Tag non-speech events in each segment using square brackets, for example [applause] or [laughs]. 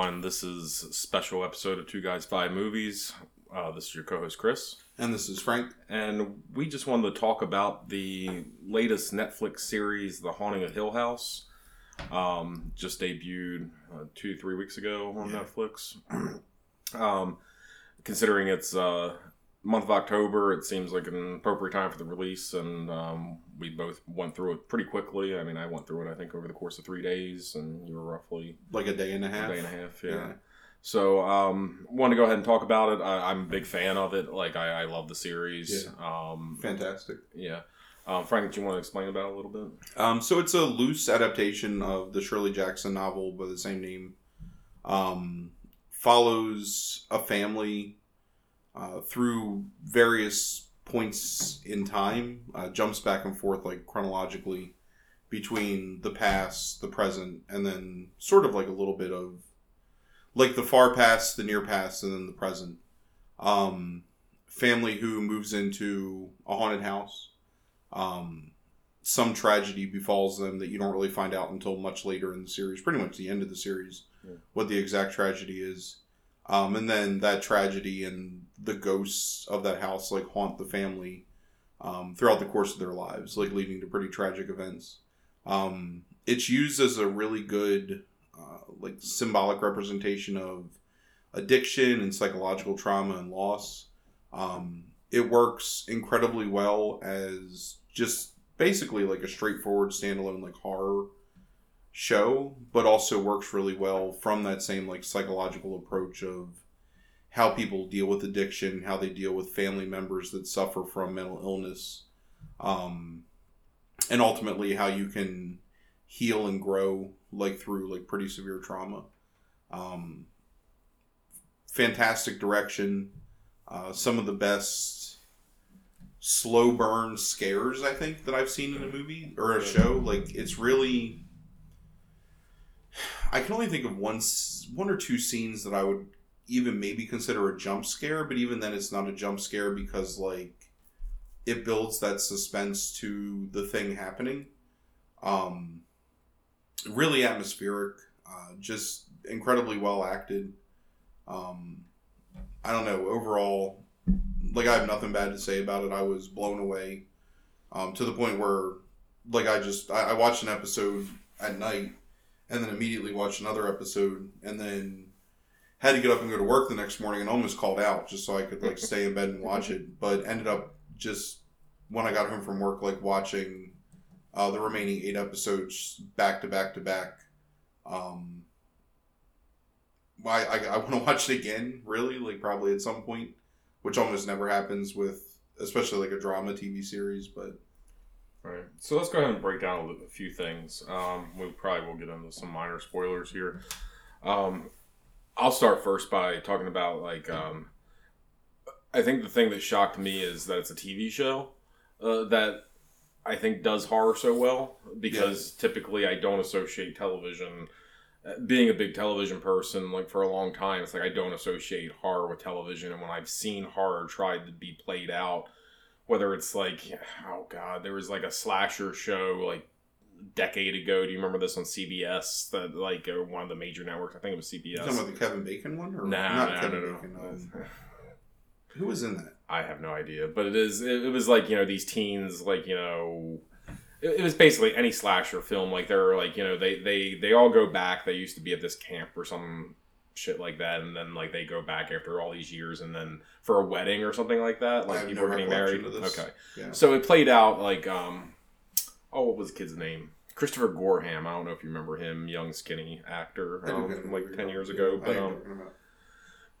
everyone. This is a special episode of Two Guys Five Movies. Uh, this is your co-host Chris, And this is Frank. and we just wanted to talk about the latest Netflix series, The Haunting of Hill House. Um, just debuted uh, two three weeks ago on Yeah. Netflix. [clears throat] um, considering it's uh, month of October, it seems like an appropriate time for the release, and um, we both went through it pretty quickly. I mean, I went through it I think over the course of three days, and you were roughly Like a day and a a half. day and a half. Yeah. Yeah. So, um, want to go ahead and talk about it. I, I'm a big fan of it. Like, I, I love the series. Um, Fantastic. yeah. Um, Frank, do you want to explain about it a little bit? Um, so it's a loose adaptation of the Shirley Jackson novel by the same name. Um, follows a family uh, through various points in time, uh, jumps back and forth like chronologically between the past, the present, and then sort of like a little bit of like the far past, the near past, and then the present. Um, family who moves into a haunted house. Um, some tragedy befalls them that you don't really find out until much later in the series, pretty much the end of the series, Yeah. what the exact tragedy is. Um, and then that tragedy and the ghosts of that house like haunt the family um, throughout the course of their lives, like leading to pretty tragic events. Um, it's used as a really good, uh, like symbolic representation of addiction and psychological trauma and loss. Um, it works incredibly well as just basically like a straightforward standalone like horror show, but also works really well from that same like psychological approach of how people deal with addiction, how they deal with family members that suffer from mental illness, um, and ultimately how you can heal and grow like through like pretty severe trauma. Um, fantastic direction, uh, some of the best slow burn scares I think that I've seen in a movie or a show. Like it's really. I can only think of one, one or two scenes that I would even maybe consider a jump scare, but even then, it's not a jump scare because like it builds that suspense to the thing happening. Um, really atmospheric, uh, just incredibly well acted. Um, I don't know. Overall, like I have nothing bad to say about it. I was blown away um, to the point where, like, I just I, I watched an episode at night and then immediately watched another episode and then had to get up and go to work the next morning and almost called out just so I could like stay in bed and watch it. But ended up just when I got home from work, like watching uh, the remaining eight episodes back to back to back. Um, I, I, I want to watch it again, really, like probably at some point, which almost never happens with, especially like a drama TV series. But right. So let's go ahead and break down a few things. Um, we probably will get into some minor spoilers here. Um, I'll start first by talking about like um, I think the thing that shocked me is that it's a TV show uh, that I think does horror so well because typically I don't associate television. uh, Being a big television person, like for a long time, it's like I don't associate horror with television. And when I've seen horror tried to be played out, whether it's like oh god there was like a slasher show like decade ago do you remember this on cbs that like one of the major networks i think it was CBS. you talking about the Kevin Bacon one, or nah, not nah, Kevin no, no, Bacon? no. Um, who was in that? i have no idea but it is it, it was like you know these teens like you know it, it was basically any slasher film like they're like you know they they they all go back they used to be at this camp or some shit like that and then like they go back after all these years and then for a wedding or something like that like people no are getting married okay Yeah. So it played out like um oh what was the kid's name? Christopher Gorham. I don't know if you remember him, young skinny actor um, from like ten years ago. But um who you're talking about.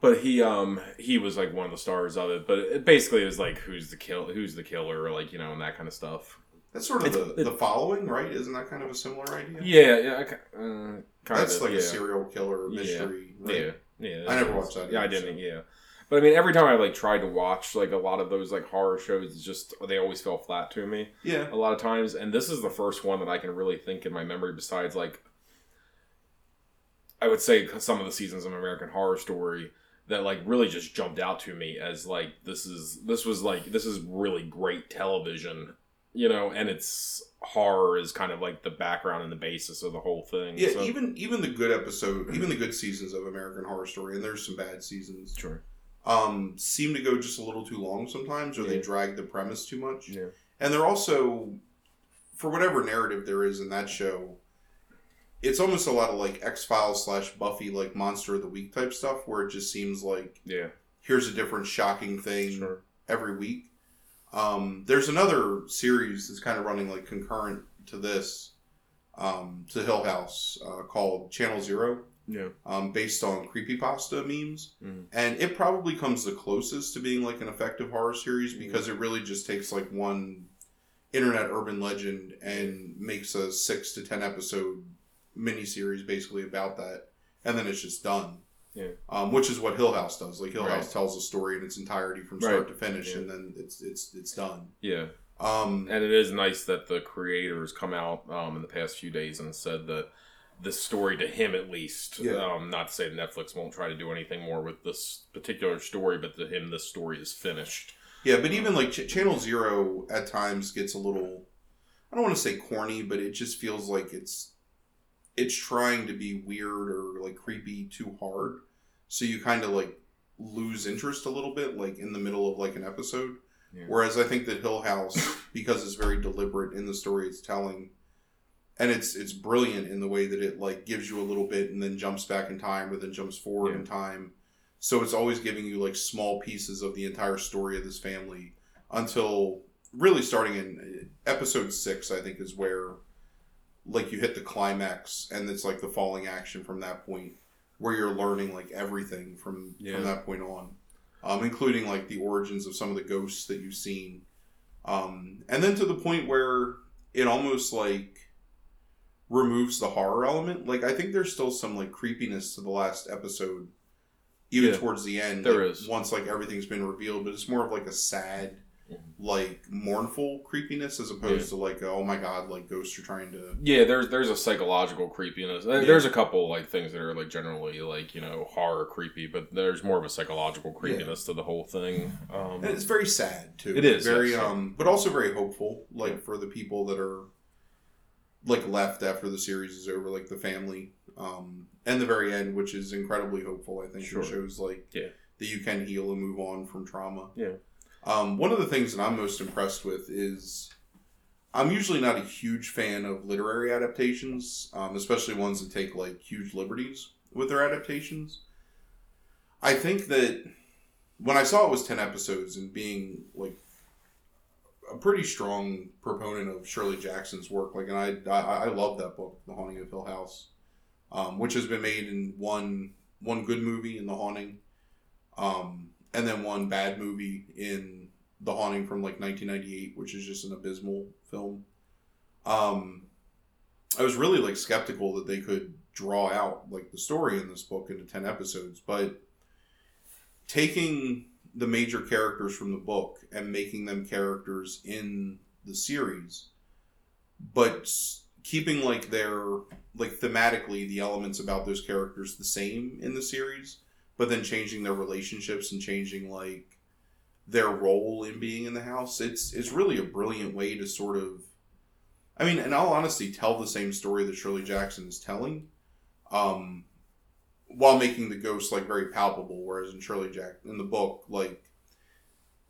but he um he was like one of the stars of it. But it basically was like who's the kill who's the killer, like, you know, and that kind of stuff. That's sort of It's- the, it- the following, right? Isn't that kind of a similar idea? Yeah, yeah, uh, kind That's of. like yeah. a serial killer Yeah. Right? Yeah, yeah. I never watched that Yeah, I didn't. so. Yeah, but I mean, every time I like tried to watch like a lot of those like horror shows, it's just they always fell flat to me Yeah. a lot of times. And this is the first one that I can really think in my memory. Besides, like, I would say some of the seasons of American Horror Story that like really just jumped out to me as like this is this was like this is really great television you know, and it's horror is kind of like the background and the basis of the whole thing. Yeah, so- even even the good episode, even the good seasons of American Horror Story, and there's some bad seasons, sure. um, seem to go just a little too long sometimes, or they drag the premise too much. Yeah. And they're also, for whatever narrative there is in that show, it's almost a lot of like X Files slash Buffy, like Monster of the Week type stuff, where it just seems like Yeah. here's a different shocking thing Sure. every week. Um, there's another series that's kind of running like concurrent to this, um, to Hill House, uh, called Channel Zero, Yeah. um, based on creepypasta memes. Mhm. And it probably comes the closest to being like an effective horror series Mm-hmm. because it really just takes like one internet urban legend and makes a six to ten episode miniseries basically about that. And then it's just done. Yeah. Um, which is what Hill House does. Like Hill Right. House tells a story in its entirety from start Right. to finish, Yeah. and then it's it's it's done. Yeah. Um, And it is nice that the creators come out um, in the past few days and said that the story to him at least, Yeah. um, not to say Netflix won't try to do anything more with this particular story, but to him this story is finished. yeah, but even like Ch- Channel Zero at times gets a little. I don't want to say corny, but it just feels like it's it's trying to be weird or like creepy too hard, so you kind of like lose interest a little bit, like in the middle of like an episode. Yeah. Whereas I think that Hill House, [coughs] because it's very deliberate in the story it's telling, and it's it's brilliant in the way that it like gives you a little bit and then jumps back in time or then jumps forward Yeah. in time. So it's always giving you like small pieces of the entire story of this family until really starting in eh, episode six, I think is where like you hit the climax and it's like the falling action from that point where you're learning like everything from Yeah. from that point on um, including like the origins of some of the ghosts that you've seen um, and then to the point where it almost like removes the horror element like i think there's still some like creepiness to the last episode even Yeah, towards the end there like, is. once like everything's been revealed but it's more of like a sad. Like mournful creepiness as opposed to like oh my god like ghosts are trying to Yeah, there's there's a psychological creepiness. Uh, Yeah. There's a couple like things that are like generally like you know horror creepy, but there's more of a psychological creepiness to the whole thing. Um, it's very sad too It is, very yes. um but also very hopeful like Yeah. for the people that are like left after the series is over like the family um and the very end which is incredibly hopeful i think Sure. it shows like Yeah. that you can heal and move on from trauma Yeah. Um one of the things that i'm most impressed with is i'm usually not a huge fan of literary adaptations um, especially ones that take like huge liberties with their adaptations i think that when i saw it was 10 episodes and being like a pretty strong proponent of Shirley Jackson's work. Like, and I, I, I love that book, The Haunting of Hill House, um, which has been made in one one good movie in The Haunting, um, and then one bad movie in The Haunting from like 1998, which is just an abysmal film. Um, I was really like skeptical that they could draw out like the story in this book into 10 episodes, but taking the major characters from the book and making them characters in the series but keeping like their like thematically the elements about those characters the same in the series but then changing their relationships and changing like their role in being in the house it's it's really a brilliant way to sort of i mean in all honesty tell the same story that shirley jackson is telling um while making the ghost like very palpable whereas in shirley jack in the book like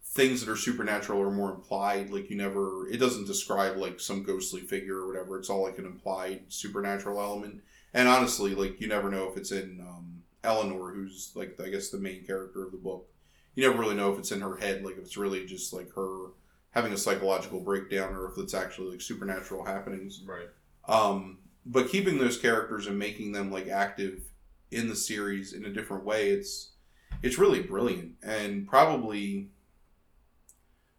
things that are supernatural are more implied like you never it doesn't describe like some ghostly figure or whatever it's all like an implied supernatural element. And honestly like you never know if it's in um, eleanor who's like i guess the main character of the book. You never really know if it's in her head like if it's really just like her having a psychological breakdown or if it's actually like supernatural happenings. Right. um, but keeping those characters and making them like active in the series in a different way, it's it's really brilliant. And probably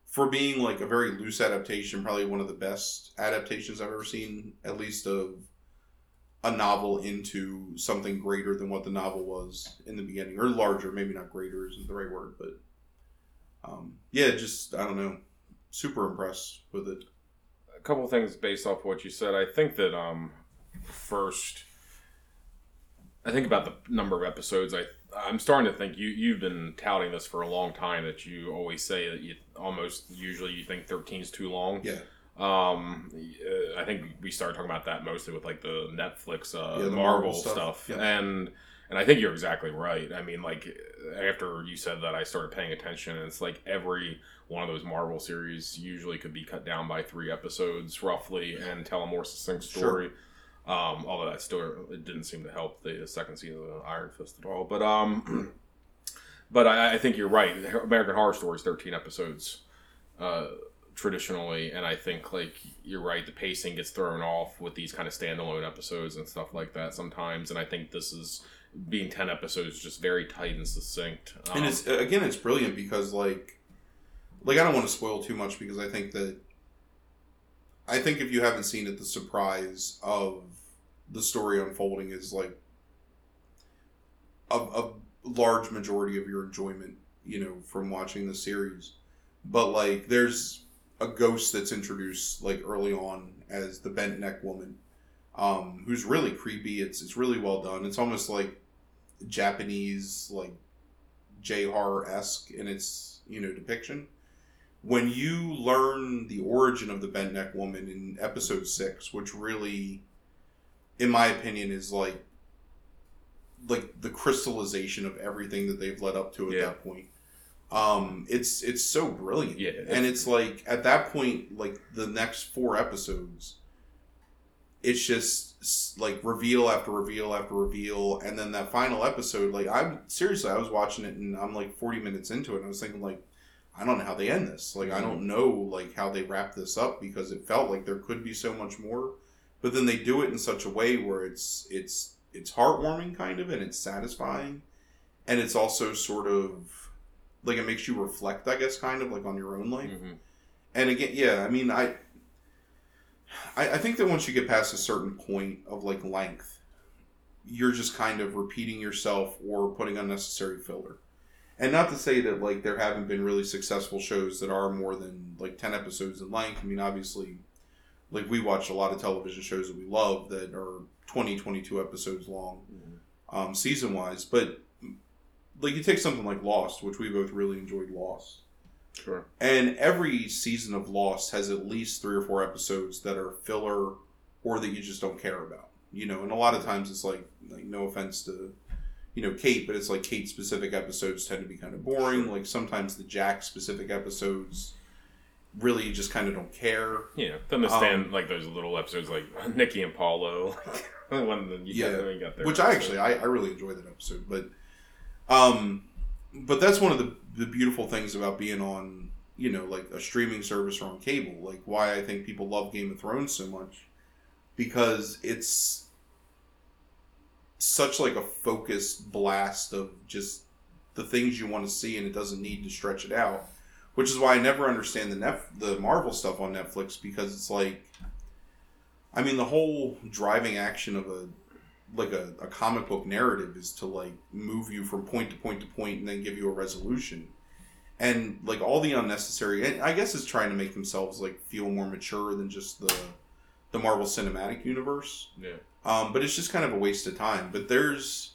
for being like a very loose adaptation, probably one of the best adaptations I've ever seen, at least of a novel into something greater than what the novel was in the beginning, or larger. Maybe not greater isn't the right word, but um, yeah, just I don't know, super impressed with it. a couple things based off what you said. I think that um first I think about the number of episodes. I I'm starting to think you you've been touting this for a long time that you always say that you almost usually you think 13 is too long. Yeah. Um, uh, I think we started talking about that mostly with like the Netflix uh, Yeah, the Marvel, Marvel stuff, stuff, yeah. and and I think you're exactly right. I mean, like after you said that, I started paying attention, and it's like every one of those Marvel series usually could be cut down by three episodes roughly and tell a more succinct Sure. story. Um, although that still it didn't seem to help the second season of Iron Fist at all. But um, [clears throat] but I, I think you're right. American Horror Story is 13 episodes uh, traditionally, and I think like you're right. The pacing gets thrown off with these kind of standalone episodes and stuff like that sometimes. And I think this is being 10 episodes just very tight and succinct. Um, and it's again it's brilliant because like like i don't want to spoil too much because i think that i think if you haven't seen it the surprise of the story unfolding is like a, a large majority of your enjoyment you know from watching the series but like there's a ghost that's introduced like early on as the bent neck woman um who's really creepy it's it's really well done it's almost like japanese like J horror esque in its you know depiction. When you learn the origin of the bent neck woman in episode six, which really, in my opinion, is like like the crystallization of everything that they've led up to at Yeah. that point. Um, it's it's so brilliant, Yeah, and it's like at that point, like the next four episodes, it's just like reveal after reveal after reveal. And then that final episode like i'm seriously i was watching it and i'm like 40 minutes into it and i was thinking like i don't know how they end this. Like i don't know like how they wrap this up because it felt like there could be so much more. But then they do it in such a way where it's it's it's heartwarming kind of and it's satisfying. And it's also sort of like it makes you reflect i guess kind of like on your own life Mhm. and again, yeah, I mean, I, I, I think that once you get past a certain point of like length, you're just kind of repeating yourself or putting unnecessary filler. And not to say that like there haven't been really successful shows that are more than like ten episodes in length. I mean, obviously, like we watch a lot of television shows that we love that are 20, 22 episodes long, um, season wise. But like you take something like Lost, which we both really enjoyed. Lost. Sure. And every season of Lost has at least three or four episodes that are filler or that you just don't care about. You know, and a lot of times it's like, like no offense to, you know, Kate, but it's like Kate specific episodes tend to be kind of boring. Like sometimes the Jack specific episodes really you just kind of don't care. Yeah. Then the Um, like those little episodes like [laughs] Nikki and Paulo when [laughs] you Yeah. got, when you got there. which I actually I, I really enjoy that episode. But um, but that's one of the the beautiful things about being on you know like a streaming service or on cable. Like why I think people love Game of Thrones so much because it's such like a focused blast of just the things you want to see and it doesn't need to stretch it out which is why i never understand the Nef- the marvel stuff on netflix because it's like i mean the whole driving action of a like a, a comic book narrative is to like move you from point to point to point and then give you a resolution and like all the unnecessary and i guess it's trying to make themselves like feel more mature than just the the marvel cinematic universe yeah. um, but it's just kind of a waste of time. But there's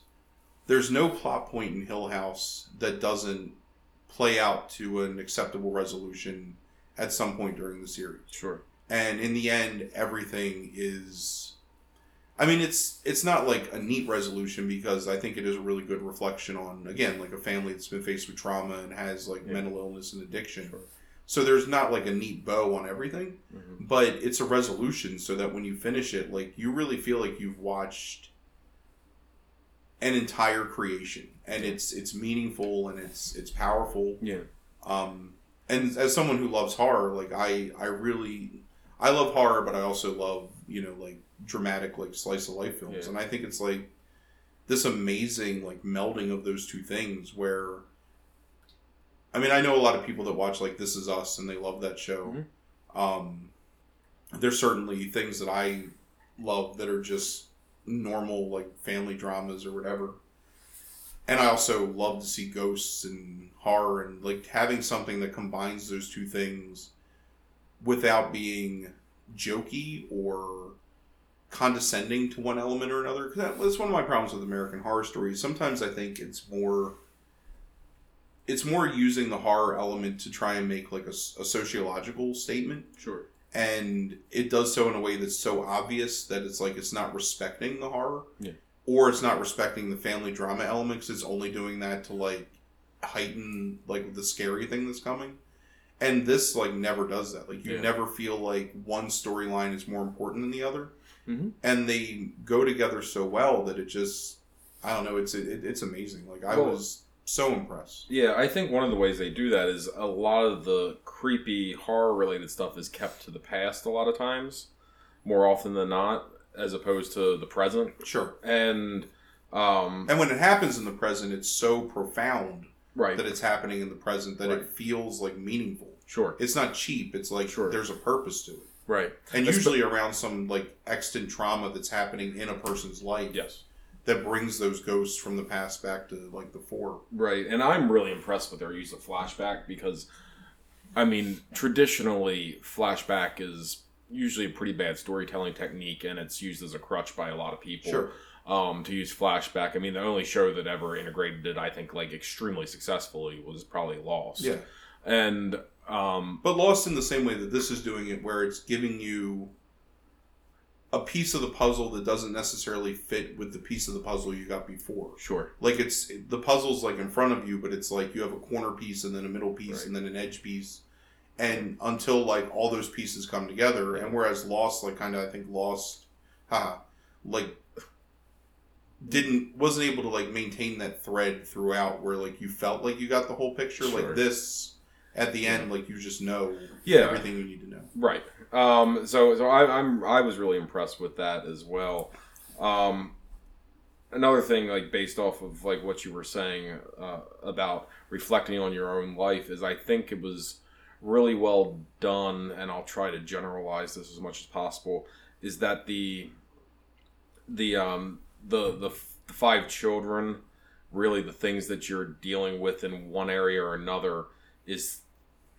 there's no plot point in Hill House that doesn't play out to an acceptable resolution at some point during the series. Sure. And in the end, everything is. I mean, it's it's not like a neat resolution because I think it is a really good reflection on again like a family that's been faced with trauma and has like Yeah. mental illness and addiction. Sure. So there's not like a neat bow on everything Mhm. but it's a resolution so that when you finish it like you really feel like you've watched an entire creation and it's it's meaningful and it's it's powerful Yeah. um and as someone who loves horror like i i really i love horror but i also love you know like dramatic like slice of life films Yeah. and i think it's like this amazing like melding of those two things where i mean i know a lot of people that watch like this is us and they love that show Mhm. um there's certainly things that i love that are just normal like family dramas or whatever and I also love to see ghosts and horror and like having something that combines those two things without being jokey or condescending to one element or another. Because that, that's one of my problems with American Horror Stories. Sometimes I think it's more it's more using the horror element to try and make like a sociological statement Sure. and it does so in a way that's so obvious that it's like it's not respecting the horror, Yeah. or it's not respecting the family drama elements. It's only doing that to like heighten like the scary thing that's coming. And this like never does that. Like you Yeah. never feel like one storyline is more important than the other, Mhm. and they go together so well that it just I don't know. It's it, it's amazing. Like I Well- was so impressed. Yeah, I think one of the ways they do that is a lot of the creepy horror related stuff is kept to the past a lot of times, more often than not, as opposed to the present. Sure. And um, And when it happens in the present, it's so profound right, that it's happening in the present that Right. it feels like meaningful. sure, It's not cheap. It's like Sure. there's a purpose to it. right, And Espe- usually around some like extant trauma that's happening in a person's life yes, that brings those ghosts from the past back to like the fore. right. And I'm really impressed with their use of flashback because, I mean, traditionally, flashback is usually a pretty bad storytelling technique, and it's used as a crutch by a lot of people. Sure. Um, to use flashback. I mean, the only show that ever integrated it, I think, like extremely successfully was probably Lost. Yeah. And um, But Lost in the same way that this is doing it, where it's giving you a piece of the puzzle that doesn't necessarily fit with the piece of the puzzle you got before. sure, Like it's the puzzle's like in front of you, but it's like you have a corner piece and then a middle piece Right. and then an edge piece. And until like all those pieces come together, and whereas Lost, like kind of I think Lost, haha, like didn't wasn't able to like maintain that thread throughout, where like you felt like you got the whole picture. Sure. Like this, at the end, like you just know Yeah. everything you need to know. right. Um, so, so I, I'm I was really impressed with that as well. Um, another thing, like based off of like what you were saying uh, about reflecting on your own life, is I think it was really well done, and I'll try to generalize this as much as possible. Is that the the um the the, f- the five children really the things that you're dealing with in one area or another is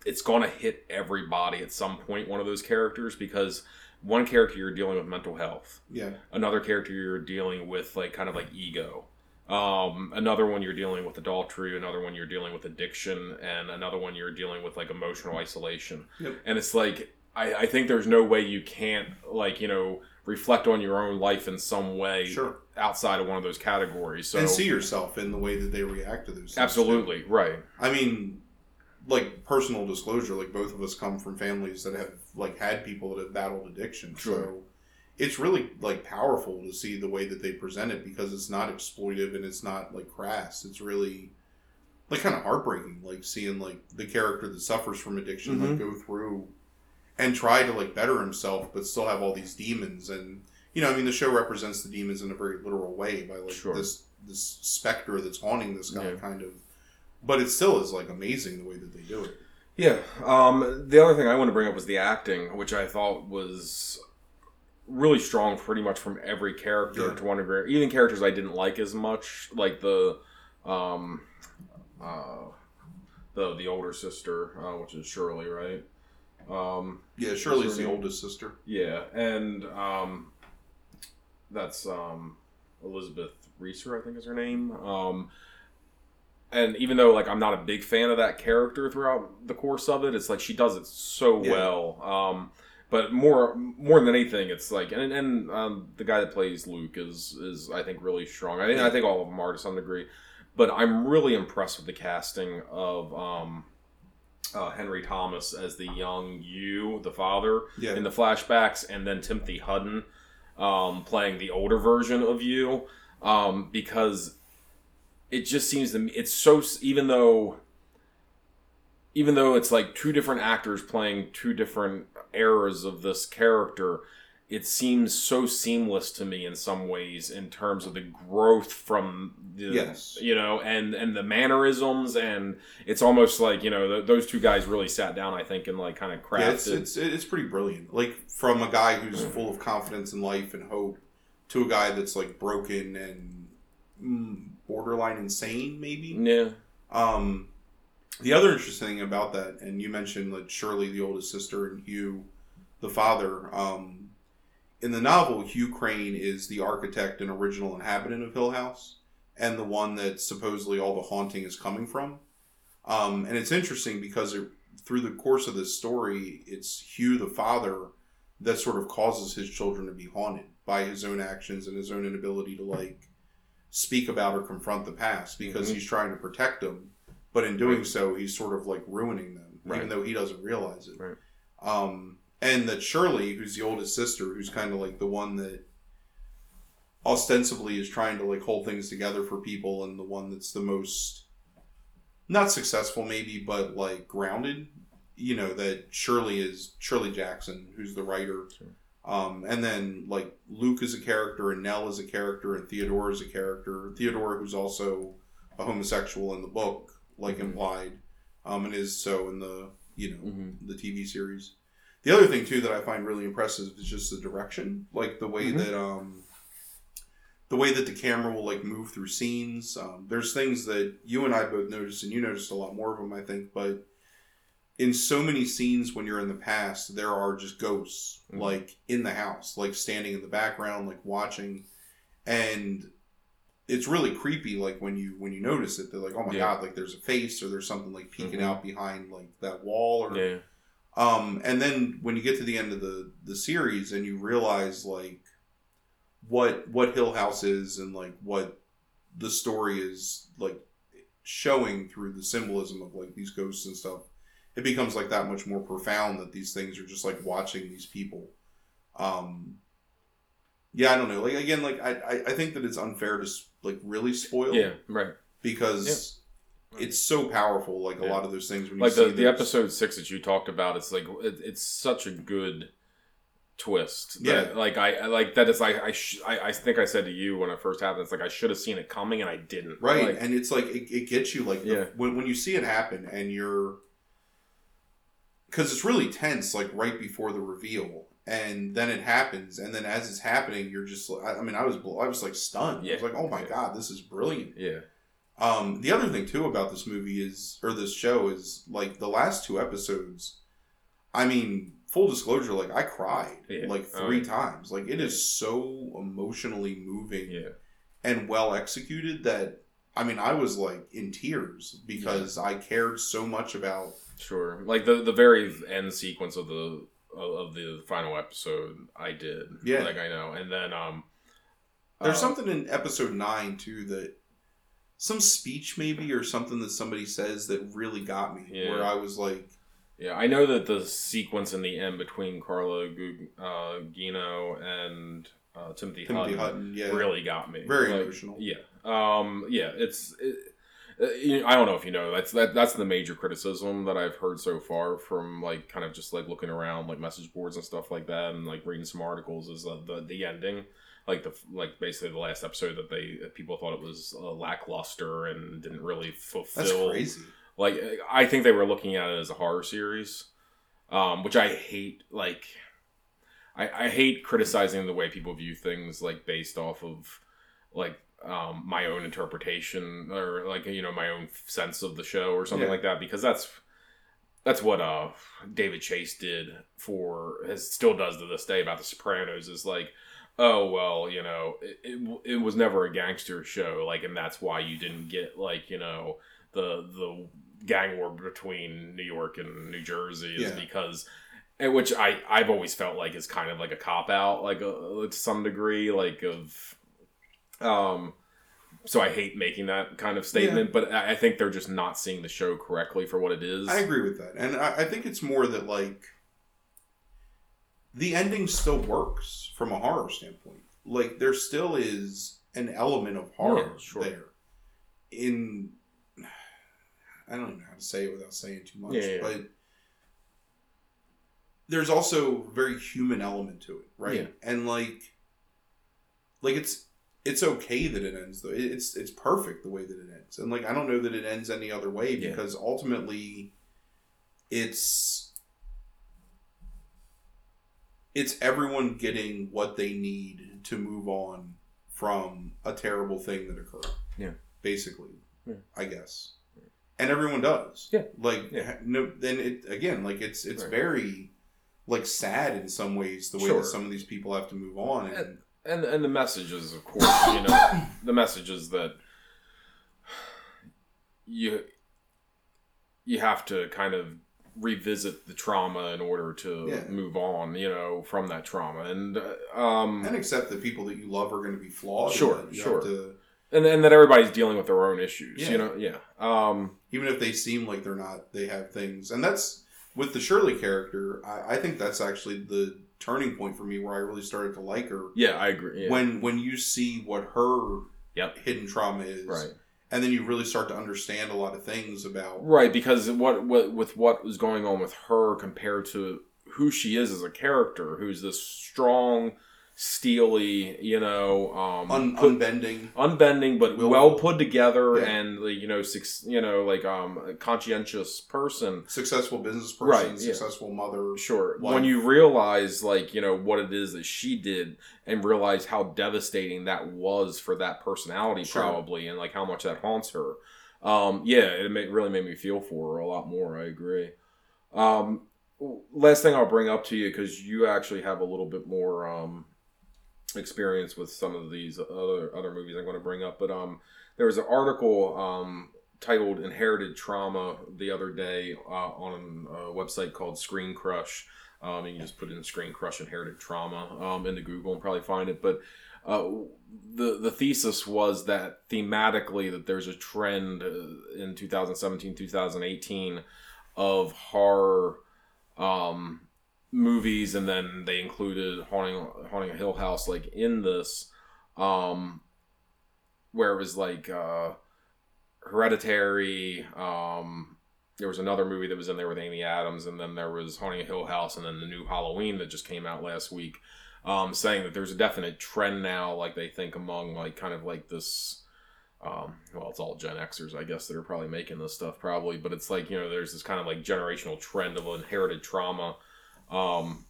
it's going to hit everybody at some point one of those characters because one character you're dealing with mental health. Yeah, another character you're dealing with like kind of like ego. Um, another one you're dealing with adultery another one you're dealing with addiction and another one you're dealing with like emotional isolation. Yep. and it's like I, I think there's no way you can't like you know reflect on your own life in some way sure. outside of one of those categories so and see yourself in the way that they react to those. too. absolutely right I mean, like personal disclosure, like both of us come from families that have like had people that have battled addiction. Sure. So it's really like powerful to see the way that they present it because it's not exploitive and it's not like crass. It's really like kind of heartbreaking, like seeing like the character that suffers from addiction like mm-hmm. go through and try to like better himself, but still have all these demons and. You know, I mean, the show represents the demons in a very literal way by like Sure. this this specter that's haunting this guy, Yeah. kind of but it still is like amazing the way that they do it. Yeah. Um, the other thing I want to bring up was the acting, which I thought was really strong, pretty much from every character Yeah. to one degree. Even characters I didn't like as much, like the, um, uh, the the older sister, uh, which is Shirley, right? Um, Yeah, Shirley's the oldest sister. yeah, and um, that's um, Elizabeth Reaser, I think is her name. Um, and even though like I'm not a big fan of that character throughout the course of it, it's like she does it so Yeah. well. Um, but more more than anything, it's like and and um, the guy that plays Luke is is I think really strong. I think I think all of them are to some degree, but I'm really impressed with the casting of um, uh, Henry Thomas as the young you, the father Yeah, in the flashbacks, and then Timothy Hutton um, playing the older version of you, um, because it just seems to me it's so even though even though it's like two different actors playing two different eras of this character it seems so seamless to me in some ways in terms of the growth from the Yes. you know and and the mannerisms and it's almost like you know th- those two guys really sat down i think and like kind of crafted yeah, it's, it's it's pretty brilliant. Like from a guy who's full of confidence in life and hope to a guy that's like broken and mm, borderline insane, maybe. yeah Um, the other interesting thing about that, and you mentioned like Shirley, the oldest sister, and Hugh, the father. Um, in the novel, Hugh Crane is the architect and original inhabitant of Hill House, and the one that supposedly all the haunting is coming from. Um, and it's interesting because it, through the course of this story, it's Hugh the father that sort of causes his children to be haunted by his own actions and his own inability to like speak about or confront the past because Mhm. he's trying to protect them, but in doing Right. so, he's sort of like ruining them, even though he doesn't realize it. Right. Um, and that Shirley, who's the oldest sister, who's kind of like the one that ostensibly is trying to like hold things together for people, and the one that's the most not successful, maybe, but like grounded. You know that Shirley is Shirley Jackson, who's the writer. Sure. Um, and then like Luke is a character, and Nell is a character, and Theodore is a character. Theodore, who's also a homosexual in the book, like Mhm. implied, um, and is so in the you know Mm-hmm. the TV series. The other thing too that I find really impressive is just the direction, like the way Mhm. that um, the way that the camera will like move through scenes. Um, there's things that you and I both noticed, and you noticed a lot more of them, I think. But in so many scenes when you're in the past, there are just ghosts Mhm. like in the house, like standing in the background, like watching, and it's really creepy. Like when you when you notice it, they're like, oh my Yeah. god, like there's a face or there's something like peeking Mhm. out behind like that wall or Yeah. Um, and then when you get to the end of the the series and you realize like what what Hill House is and like what the story is like showing through the symbolism of like these ghosts and stuff, it becomes like that much more profound that these things are just like watching these people. Um, yeah, I don't know. Like again, like I I, I think that it's unfair to like really spoil Yeah. Right. because. It's so powerful, like a Yeah. lot of those things. When you like see the, the those- episode six that you talked about it's like it, it's such a good twist that, Yeah. like I, like that is like I, sh- I i think i said to you when it first happened it's like i should have seen it coming and i didn't right Like, and it's like it, it gets you like the- Yeah. when, when you see it happen and you're because it's really tense like right before the reveal and then it happens and then as it's happening you're just like- i, I mean i was i was like stunned yeah. i was like oh my Yeah. god this is brilliant yeah um the other thing too about this movie is or this show is like the last two episodes i mean full disclosure like i cried Yeah. like Oh, three yeah. times. Like it is so emotionally moving yeah. and well executed that I mean I was like in tears because I cared so much about sure. Like the the very end sequence of the of the final episode i did. Yeah. like i know. And then um there's uh, something in episode 9 too that some speech maybe or something that somebody says that really got me Yeah. where I was like Yeah, I know that the sequence in the end between Carla Gu- uh, Gino and uh, Timothy, Timothy Hutton, Hutton yeah really got me. Very Like, emotional. Yeah, um, yeah. It's it, uh, I don't know if you know that's that that's the major criticism that I've heard so far from like kind of just like looking around like message boards and stuff like that and like reading some articles is uh, the the ending. Like the like basically the last episode that they people thought it was uh, lackluster and didn't really fulfill that's crazy like I think they were looking at it as a horror series, um, which I hate. Like, I, I hate criticizing the way people view things, like based off of like um, my own interpretation or like you know my own sense of the show or something Yeah. like that, because that's that's what uh David Chase did for has still does to this day about The Sopranos is like. Oh well, you know, it, it, it was never a gangster show, like, and that's why you didn't get like, you know, the the gang war between New York and New Jersey is Yeah. because and which I I've always felt like is kind of like a cop out like uh, to some degree like of um so I hate making that kind of statement but I I think they're just not seeing the show correctly for what it is. I agree with that and I, I think it's more that like the ending still works from a horror standpoint like there still is an element of horror Yeah, sure. there in I don't even know how to say it without saying too much, Yeah, but there's also a very human element to it, right? Yeah. And like, like it's it's okay that it ends though. It's it's perfect the way that it ends, and like I don't know that it ends any other way because ultimately, it's it's everyone getting what they need to move on from a terrible thing that occurred. Yeah. basically, Yeah. I guess, and everyone does. Yeah. like Yeah. no. Then it again, like it's it's Right. very like sad in some ways the way Sure. that some of these people have to move on and, And- and and the messages of course you know [coughs] the messages that you you have to kind of revisit the trauma in order to Yeah. move on, you know, from that trauma. And uh, um and accept that people that you love are going to be flawed. Sure, you sure. to- and and that everybody's dealing with their own issues, Yeah. you know. Yeah. Um even if they seem like they're not, they have things, and that's with the Shirley character. I, I think that's actually the turning point for me where I really started to like her. yeah, I agree. Yeah. When when you see what her Yep. hidden trauma is, right. And then you really start to understand a lot of things about Right, because what, what with what was going on with her compared to who she is as a character, who's this strong, steely, you know, um, un, put- unbending. unbending but Willful. well put together Yeah. and like, you know, six, you know, like um, a conscientious person. Successful business person, Right, yeah. successful mother. Sure. Life. When you realize, like, you know, what it is that she did and realize how devastating that was for that personality, Sure. probably, and like how much that haunts her. Um, yeah, it ma- really made me feel for her a lot more. I agree. Um, last thing I'll bring up to you because you actually have a little bit more um, experience with some of these other other movies I'm going to bring up, but um, there was an article um, titled "Inherited Trauma" the other day uh, on a website called Screen Crush. Um, you can just put in Screen Crush Inherited Trauma um, into Google and probably find it. But uh, the the thesis was that thematically that there's a trend uh, in 2017 2018 of horror um, movies, and then they included haunting haunting a Hill House like in this, um, where it was like uh, Hereditary. Um, there was another movie that was in there with Amy Adams, and then there was Haunting a Hill House, and then the new Halloween that just came out last week, um, saying that there's a definite trend now, like they think among like kind of like this. Um, well, it's all Gen Xers, I guess, that are probably making this stuff, probably. But it's like you know, there's this kind of like generational trend of inherited trauma, um,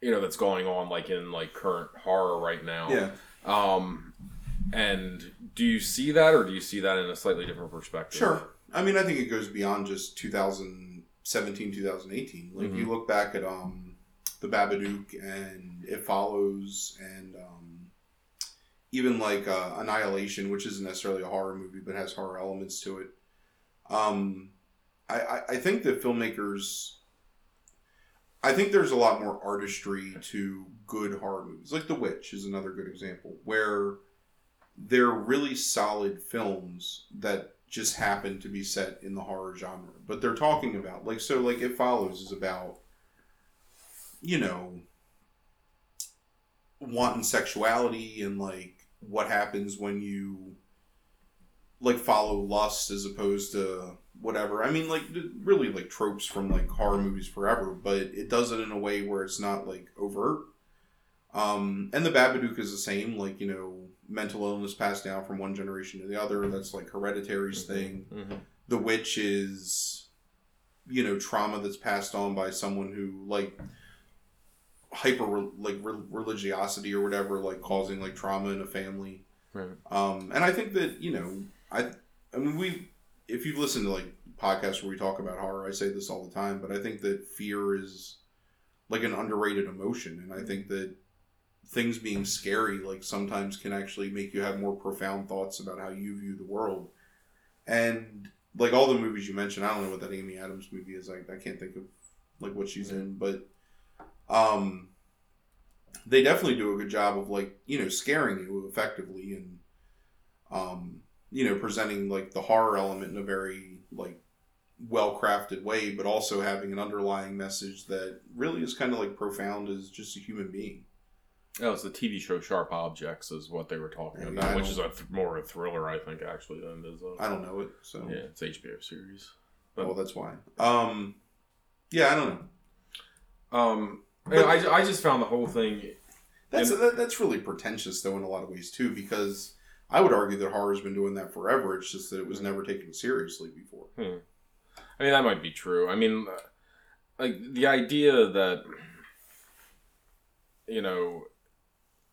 you know, that's going on like in like current horror right now. Yeah. Um, and do you see that, or do you see that in a slightly different perspective? Sure. I mean, I think it goes beyond just 2017, 2018. Like, Mhm. you look back at um, The Babadook and It Follows and um, even like uh, Annihilation, which isn't necessarily a horror movie but has horror elements to it. Um, I, I, I think that filmmakers. I think there's a lot more artistry to good horror movies. Like The Witch is another good example, where they're really solid films that just happen to be set in the horror genre. But they're talking about like so like It Follows is about you know wanton sexuality and like what happens when you like follow lust as opposed to whatever. I mean like really like tropes from like horror movies forever, but it does it in a way where it's not like overt. Um, and the Babadook is the same, like you know, mental illness passed down from one generation to the other. That's like hereditary's thing. Mhm. The witch is, you know, trauma that's passed on by someone who like hyper like re- religiosity or whatever, like causing like trauma in a family. Right. Um, and I think that you know, I, I mean, we, if you've listened to like podcasts where we talk about horror, I say this all the time, but I think that fear is like an underrated emotion, and I think that things being scary like sometimes can actually make you have more profound thoughts about how you view the world. And like all the movies you mentioned i don't know what that amy adams movie is like i can't think of like what she's in but um they definitely do a good job of like you know scaring you effectively and um you know presenting like the horror element in a very like well crafted way but also having an underlying message that really is kind of like profound as just a human being Oh, it's the TV show Sharp Objects is what they were talking Yeah, about, which is a th- more a thriller, I think, actually, than it is a. i don't know it so Yeah, it's HBO series. well that's why um yeah i don't know Um, But- I, I just found the whole thing. That's that, that's really pretentious though in a lot of ways too because I would argue that horror's been doing that forever. It's just that it was never taken seriously before. Hmm. I mean, that might be true. I mean, like the idea that you know,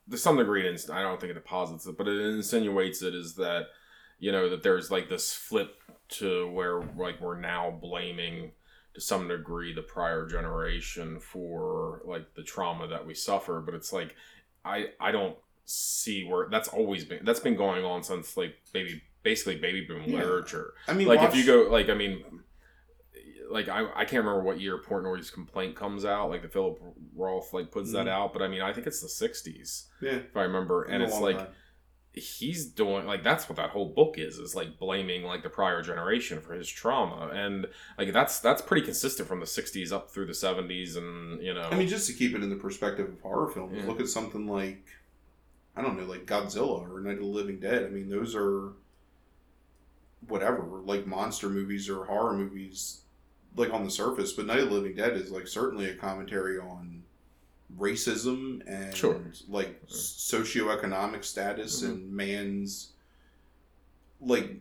to some degree, it I don't think it deposits it, but it insinuates it is that you know that there's like this flip to where like we're now blaming to some degree the prior generation for like the trauma that we suffer, but it's like I I don't see where that's always been that's been going on since like baby basically baby boom Yeah. literature I mean, like watch, if you go like i mean like I, I can't remember what year Portnoy's complaint comes out. Like the Philip Roth like puts that Mhm. out, but I mean I think it's the '60s Yeah, if I remember, and it's like time. he's doing like that's what that whole book is is like blaming like the prior generation for his trauma and like that's that's pretty consistent from the 60s up through the 70s and you know I mean, just to keep it in the perspective of horror films, Yeah. look at something like I don't know, like Godzilla or Night of the Living Dead. I mean, those are whatever, like monster movies or horror movies, like on the surface. But Night of the Living Dead is like certainly a commentary on racism and Sure. like socioeconomic status Mhm. and man's like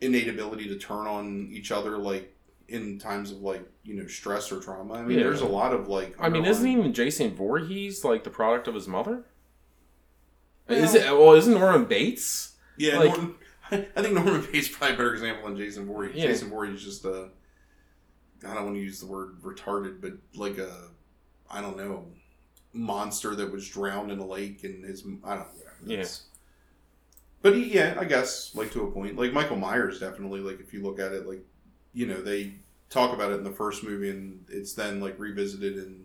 innate ability to turn on each other like in times of like you know stress or trauma i mean Yeah. there's a lot of like i mean isn't even jason Voorhees like the product of his mother Well- is it well isn't norman bates yeah like- Norman, [laughs] i think norman bates is probably a better example than jason Voorhees. Yeah. jason Voorhees is just a i don't want to use the word retarded but like a i don't know monster that was drowned in a lake and his i don't know Yeah. It's- but he, yeah i guess like to a point like michael myers definitely like if you look at it like you know they talk about it in the first movie and it's then like revisited in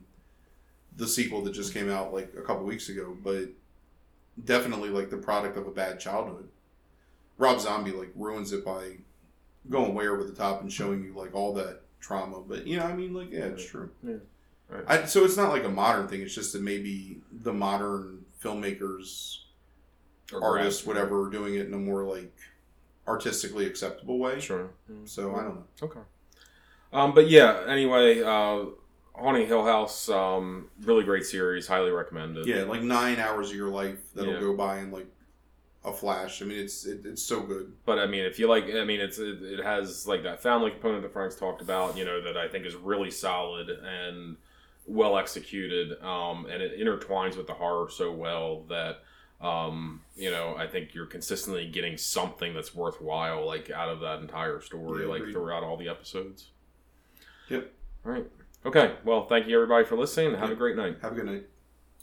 the sequel that just came out like a couple weeks ago but definitely like the product of a bad childhood rob zombie like ruins it by going way over the top and showing you like all that trauma but you know i mean like yeah it's true Yeah. Right. I, so it's not like a modern thing it's just that maybe the modern filmmakers Or artists, grad- whatever, are doing it in a more like artistically acceptable way. sure So I don't know. okay um but yeah anyway uh haunting hill house um really great series highly recommended Yeah, like nine hours of your life that'll Yeah. go by in like a flash. I mean, it's it, it's so good. But I mean, if you like, I mean, it's it, it has like that family component that Frank's talked about. You know, that I think is really solid and well executed, um, and it intertwines with the horror so well that um, you know I think you're consistently getting something that's worthwhile like out of that entire story, Yeah, like throughout all the episodes. Yep. All right. Okay. Well, thank you everybody for listening. and Have a great night. Have a good night.